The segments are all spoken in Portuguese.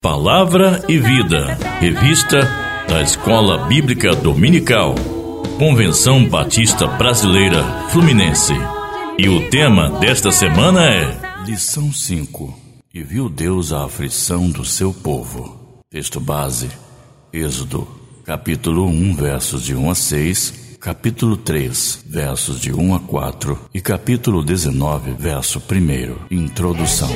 Palavra e Vida, revista da Escola Bíblica Dominical, Convenção Batista Brasileira Fluminense. E o tema desta semana é Lição 5: E viu Deus a aflição do seu povo. Texto base: Êxodo, capítulo 1, versos de 1 a 6, capítulo 3, versos de 1 a 4 e capítulo 19, verso 1. Introdução.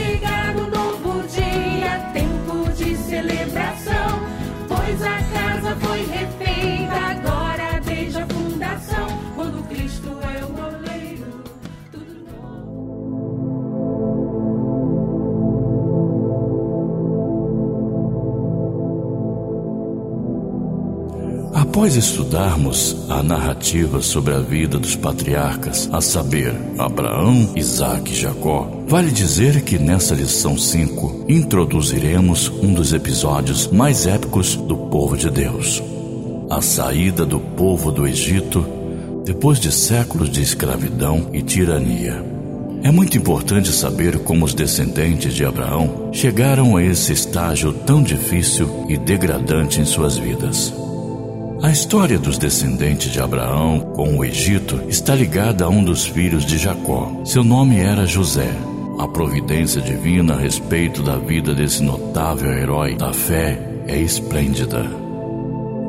Após estudarmos a narrativa sobre a vida dos patriarcas, a saber, Abraão, Isaac e Jacó, vale dizer que nessa lição 5 introduziremos um dos episódios mais épicos do povo de Deus. A saída do povo do Egito depois de séculos de escravidão e tirania. É muito importante saber como os descendentes de Abraão chegaram a esse estágio tão difícil e degradante em suas vidas. A história dos descendentes de Abraão com o Egito está ligada a um dos filhos de Jacó. Seu nome era José. A providência divina a respeito da vida desse notável herói da fé é esplêndida.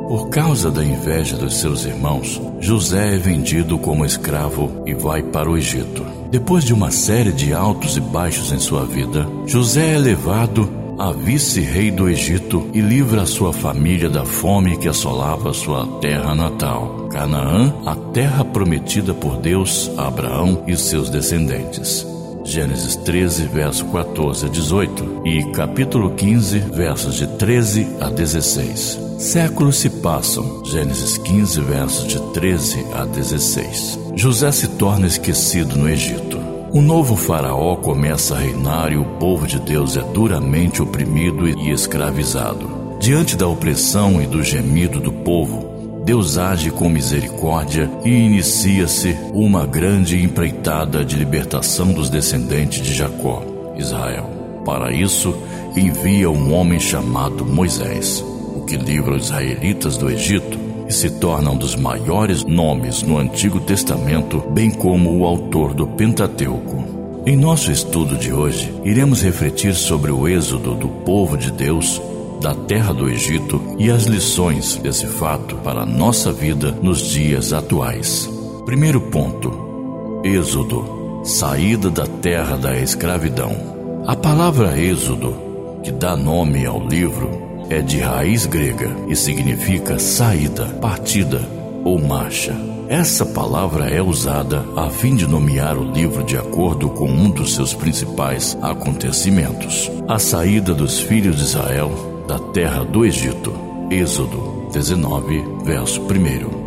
Por causa da inveja dos seus irmãos, José é vendido como escravo e vai para o Egito. Depois de uma série de altos e baixos em sua vida, José é levado a vice-rei do Egito e livra a sua família da fome que assolava sua terra natal, Canaã, a terra prometida por Deus a Abraão e seus descendentes. Gênesis 13, verso 14 a 18 e capítulo 15, versos de 13 a 16. Séculos se passam, Gênesis 15, versos de 13 a 16. José se torna esquecido no Egito. Um novo faraó começa a reinar e o povo de Deus é duramente oprimido e escravizado. Diante da opressão e do gemido do povo, Deus age com misericórdia e inicia-se uma grande empreitada de libertação dos descendentes de Jacó, Israel. Para isso, envia um homem chamado Moisés, o que livra os israelitas do Egito se torna um dos maiores nomes no Antigo Testamento, bem como o autor do Pentateuco. Em nosso estudo de hoje, iremos refletir sobre o êxodo do povo de Deus da terra do Egito e as lições desse fato para a nossa vida nos dias atuais. Primeiro ponto: Êxodo saída da terra da escravidão. A palavra Êxodo, que dá nome ao livro, é de raiz grega e significa saída, partida ou marcha. Essa palavra é usada a fim de nomear o livro de acordo com um dos seus principais acontecimentos: a saída dos filhos de Israel da terra do Egito. Êxodo 19, verso 1.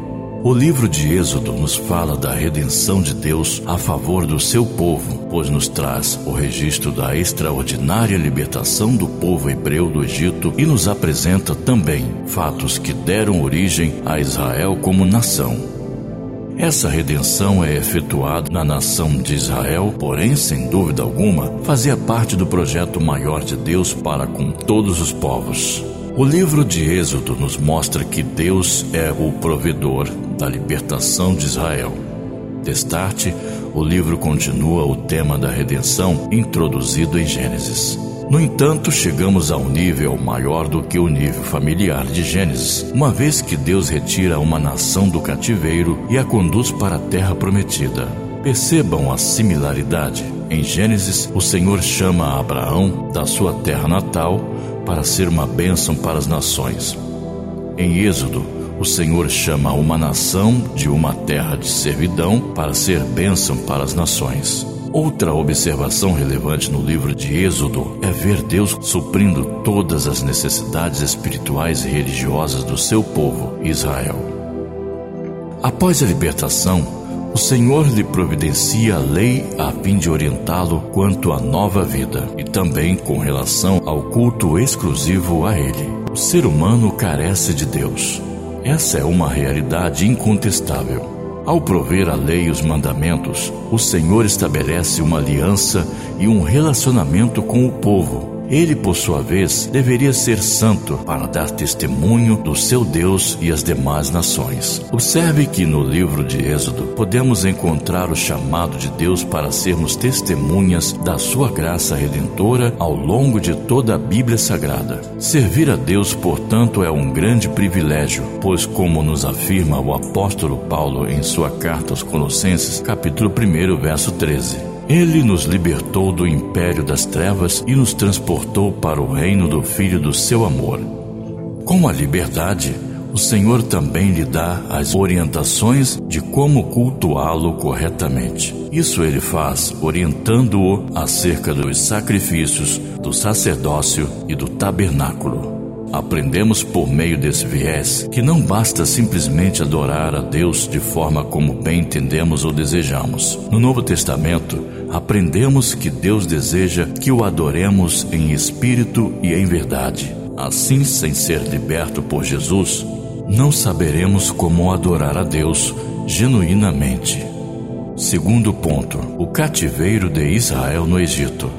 O livro de Êxodo nos fala da redenção de Deus a favor do seu povo, pois nos traz o registro da extraordinária libertação do povo hebreu do Egito e nos apresenta também fatos que deram origem a Israel como nação. Essa redenção é efetuada na nação de Israel, porém, sem dúvida alguma, fazia parte do projeto maior de Deus para com todos os povos. O livro de Êxodo nos mostra que Deus é o provedor da libertação de Israel. Destarte, o livro continua o tema da redenção introduzido em Gênesis. No entanto, chegamos a um nível maior do que o nível familiar de Gênesis, uma vez que Deus retira uma nação do cativeiro e a conduz para a terra prometida. Percebam a similaridade. Em Gênesis, o Senhor chama Abraão da sua terra natal para ser uma bênção para as nações. Em Êxodo, o Senhor chama uma nação de uma terra de servidão para ser bênção para as nações. Outra observação relevante no livro de Êxodo é ver Deus suprindo todas as necessidades espirituais e religiosas do seu povo, Israel. Após a libertação, o Senhor lhe providencia a lei a fim de orientá-lo quanto à nova vida e também com relação ao culto exclusivo a Ele. O ser humano carece de Deus. Essa é uma realidade incontestável. Ao prover a lei e os mandamentos, o Senhor estabelece uma aliança e um relacionamento com o povo, Ele, por sua vez, deveria ser santo para dar testemunho do seu Deus e as demais nações. Observe que no livro de Êxodo podemos encontrar o chamado de Deus para sermos testemunhas da sua graça redentora ao longo de toda a Bíblia Sagrada. Servir a Deus, portanto, é um grande privilégio, pois, como nos afirma o apóstolo Paulo em sua carta aos Colossenses, capítulo 1, verso 13. Ele nos libertou do império das trevas e nos transportou para o reino do Filho do seu amor. Com a liberdade, o Senhor também lhe dá as orientações de como cultuá-lo corretamente. Isso ele faz orientando-o acerca dos sacrifícios, do sacerdócio e do tabernáculo. Aprendemos por meio desse viés que não basta simplesmente adorar a Deus de forma como bem entendemos ou desejamos. No Novo Testamento, aprendemos que Deus deseja que o adoremos em espírito e em verdade. Assim, sem ser liberto por Jesus, não saberemos como adorar a Deus genuinamente. Segundo ponto, o cativeiro de Israel no Egito.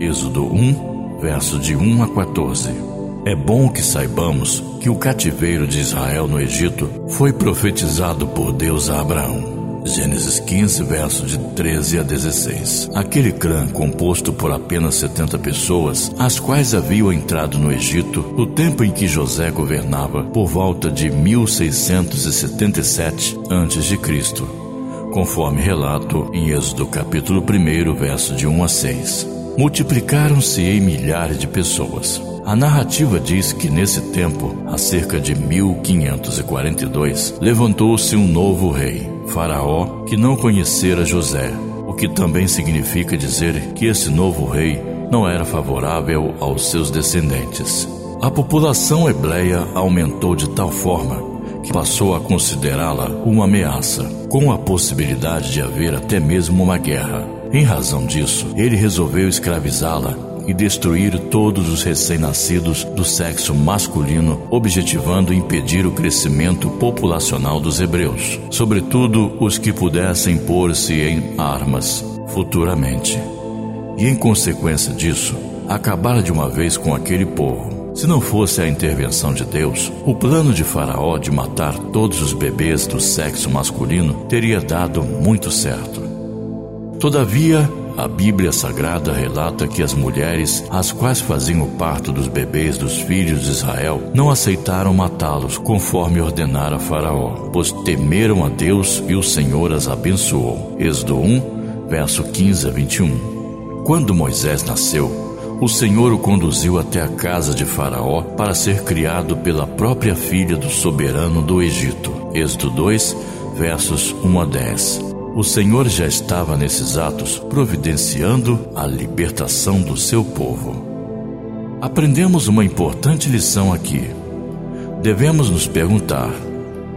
Êxodo 1, versos de 1 a 14. É bom que saibamos que o cativeiro de Israel no Egito foi profetizado por Deus a Abraão. Gênesis 15, versos de 13 a 16. Aquele clã, composto por apenas 70 pessoas, as quais haviam entrado no Egito no tempo em que José governava, por volta de 1677 a.C., conforme relato em Êxodo capítulo 1, verso de 1 a 6. Multiplicaram-se em milhares de pessoas. A narrativa diz que nesse tempo, há cerca de 1542, levantou-se um novo rei, Faraó, que não conhecera José, o que também significa dizer que esse novo rei não era favorável aos seus descendentes. A população hebreia aumentou de tal forma que passou a considerá-la uma ameaça, com a possibilidade de haver até mesmo uma guerra. Em razão disso, ele resolveu escravizá-la e destruir todos os recém-nascidos do sexo masculino, objetivando impedir o crescimento populacional dos hebreus, sobretudo os que pudessem pôr-se em armas futuramente. E em consequência disso, acabar de uma vez com aquele povo. Se não fosse a intervenção de Deus, o plano de Faraó de matar todos os bebês do sexo masculino teria dado muito certo. Todavia, a Bíblia Sagrada relata que as mulheres, as quais faziam o parto dos bebês dos filhos de Israel, não aceitaram matá-los conforme ordenara Faraó, pois temeram a Deus e o Senhor as abençoou. Êxodo 1, verso 15 a 21. Quando Moisés nasceu, o Senhor o conduziu até a casa de Faraó para ser criado pela própria filha do soberano do Egito. Êxodo 2, versos 1 a 10. O Senhor já estava nesses atos providenciando a libertação do seu povo. Aprendemos uma importante lição aqui. Devemos nos perguntar: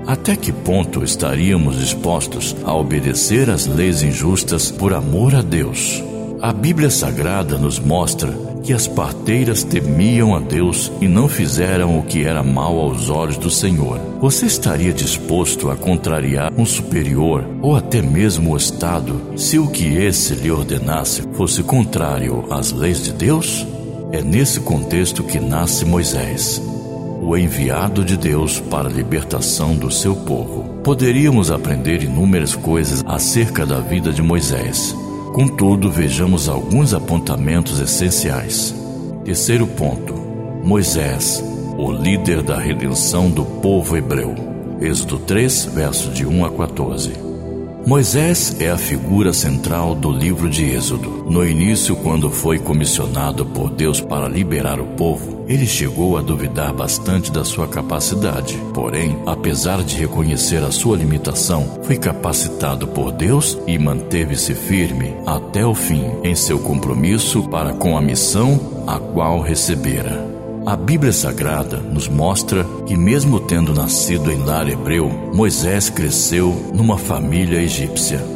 até que ponto estaríamos dispostos a obedecer às leis injustas por amor a Deus? A Bíblia Sagrada nos mostra que as parteiras temiam a Deus e não fizeram o que era mal aos olhos do Senhor. Você estaria disposto a contrariar um superior ou até mesmo o Estado se o que esse lhe ordenasse fosse contrário às leis de Deus? É nesse contexto que nasce Moisés, o enviado de Deus para a libertação do seu povo. Poderíamos aprender inúmeras coisas acerca da vida de Moisés Contudo, vejamos alguns apontamentos essenciais. Terceiro ponto: Moisés, o líder da redenção do povo hebreu. Êxodo 3, versos de 1 a 14. Moisés é a figura central do livro de Êxodo. No início, quando foi comissionado por Deus para liberar o povo, ele chegou a duvidar bastante da sua capacidade. Porém, apesar de reconhecer a sua limitação, foi capacitado por Deus e manteve-se firme até o fim em seu compromisso para com a missão a qual recebera. A Bíblia Sagrada nos mostra que, mesmo tendo nascido em lar hebreu, Moisés cresceu numa família egípcia.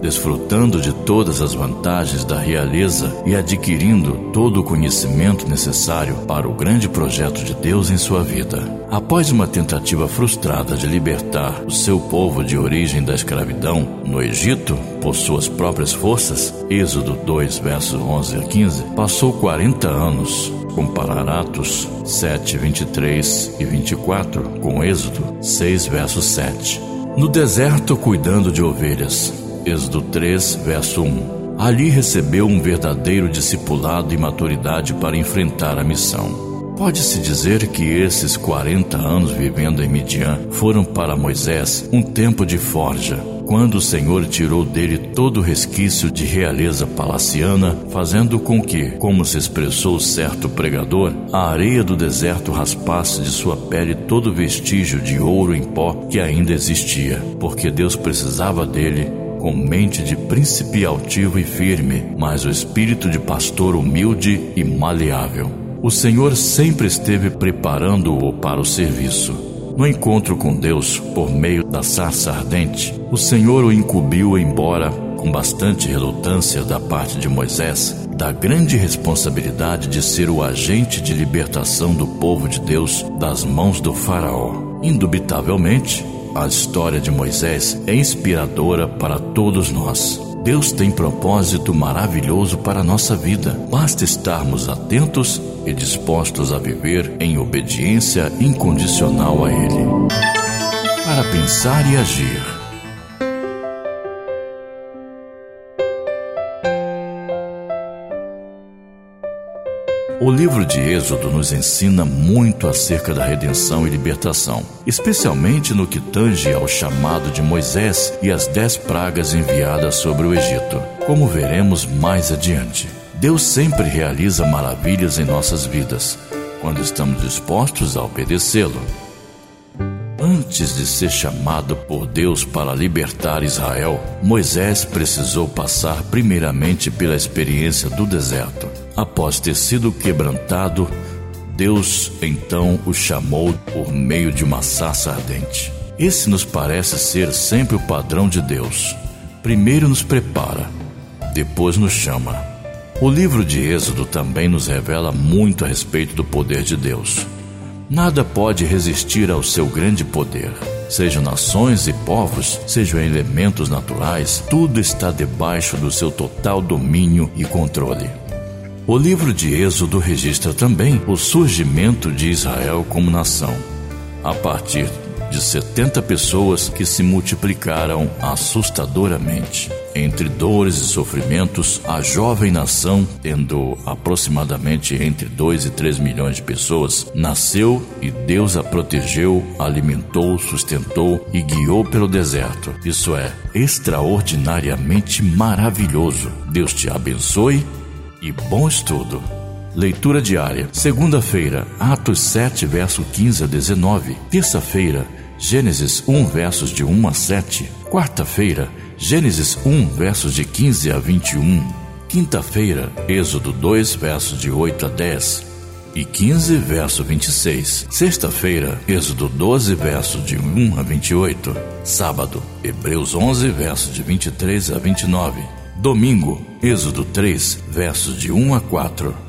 desfrutando de todas as vantagens da realeza e adquirindo todo o conhecimento necessário para o grande projeto de Deus em sua vida. Após uma tentativa frustrada de libertar o seu povo de origem da escravidão no Egito por suas próprias forças, Êxodo 2, versos 11 a 15, passou 40 anos comparar Atos 7, 23 e 24 com Êxodo 6, verso 7. No deserto, cuidando de ovelhas, Êxodo 3, verso 1. Ali recebeu um verdadeiro discipulado e maturidade para enfrentar a missão. Pode-se dizer que esses 40 anos vivendo em Midian foram para Moisés um tempo de forja, quando o Senhor tirou dele todo o resquício de realeza palaciana, fazendo com que, como se expressou certo pregador, a areia do deserto raspasse de sua pele todo vestígio de ouro em pó que ainda existia, porque Deus precisava dele com mente de príncipe altivo e firme, mas o espírito de pastor humilde e maleável. O Senhor sempre esteve preparando-o para o serviço. No encontro com Deus, por meio da sarça ardente, o Senhor o incumbiu, embora com bastante relutância da parte de Moisés, da grande responsabilidade de ser o agente de libertação do povo de Deus das mãos do Faraó. Indubitavelmente, a história de Moisés é inspiradora para todos nós. Deus tem propósito maravilhoso para a nossa vida. Basta estarmos atentos e dispostos a viver em obediência incondicional a Ele. Para pensar e agir. O livro de Êxodo nos ensina muito acerca da redenção e libertação, especialmente no que tange ao chamado de Moisés e as dez pragas enviadas sobre o Egito, como veremos mais adiante. Deus sempre realiza maravilhas em nossas vidas, quando estamos dispostos a obedecê-lo. Antes de ser chamado por Deus para libertar Israel, Moisés precisou passar primeiramente pela experiência do deserto. Após ter sido quebrantado, Deus então o chamou por meio de uma sarça ardente. Esse nos parece ser sempre o padrão de Deus. Primeiro nos prepara, depois nos chama. O livro de Êxodo também nos revela muito a respeito do poder de Deus. Nada pode resistir ao seu grande poder. Sejam nações e povos, sejam elementos naturais, tudo está debaixo do seu total domínio e controle. O livro de Êxodo registra também o surgimento de Israel como nação, a partir de 70 pessoas que se multiplicaram assustadoramente. Entre dores e sofrimentos, a jovem nação, tendo aproximadamente entre 2 e 3 milhões de pessoas, nasceu e Deus a protegeu, alimentou, sustentou e guiou pelo deserto. Isso é extraordinariamente maravilhoso. Deus te abençoe e bom estudo. Leitura diária. Segunda-feira, Atos 7, verso 15 a 19. Terça-feira, Gênesis 1, versos de 1 a 7. Quarta-feira, Gênesis 1, versos de 15 a 21. Quinta-feira, Êxodo 2, versos de 8 a 10 e 15, verso 26. Sexta-feira, Êxodo 12, verso de 1 a 28. Sábado, Hebreus 11, verso de 23 a 29. Domingo, Êxodo 3, versos de 1 a 4.